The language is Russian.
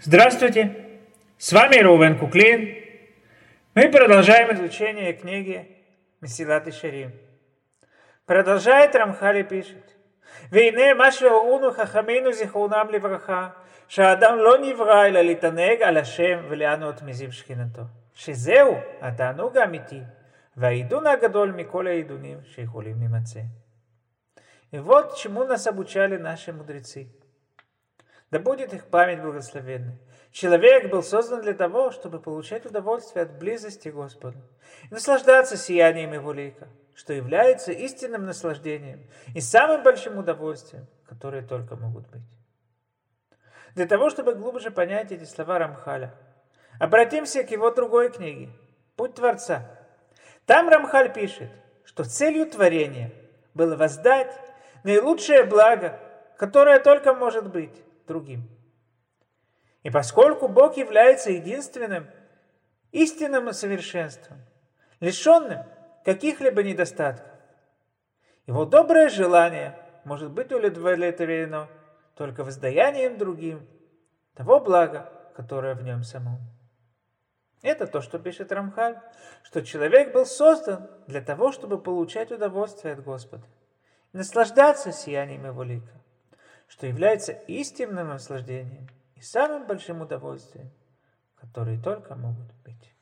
Здравствуйте! С вами Рувен Куклин. Мы продолжаем изучение книги Месилат и Шарим. Продолжает Рамхали пишет. והנה מה שראונו חכמינו זיכרונם לברכה, שהאדם לא נברא אלא להתענג על השם וליהנות מזיו שכינתו. שזהו התענוג האמיתי והעידון הגדול מכל העידונים שיכולים להימצא. И вот чему нас обучали наши мудрецы – да будет их память благословенной. Человек был создан для того, чтобы получать удовольствие от близости к Господу и наслаждаться сиянием Его лика, что является истинным наслаждением и самым большим удовольствием, которые только могут быть. Для того, чтобы глубже понять эти слова Рамхаля, обратимся к его другой книге «Путь Творца». Там Рамхаль пишет, что целью творения было воздать наилучшее благо, которое только может быть, другим. И поскольку Бог является единственным, истинным совершенством, лишенным каких-либо недостатков, его доброе желание может быть удовлетворено только воздаянием другим того блага, которое в нем самом. Это то, что пишет Рамхаль, что человек был создан для того, чтобы получать удовольствие от Господа и наслаждаться сиянием Его лика что является истинным наслаждением и самым большим удовольствием, которые только могут быть.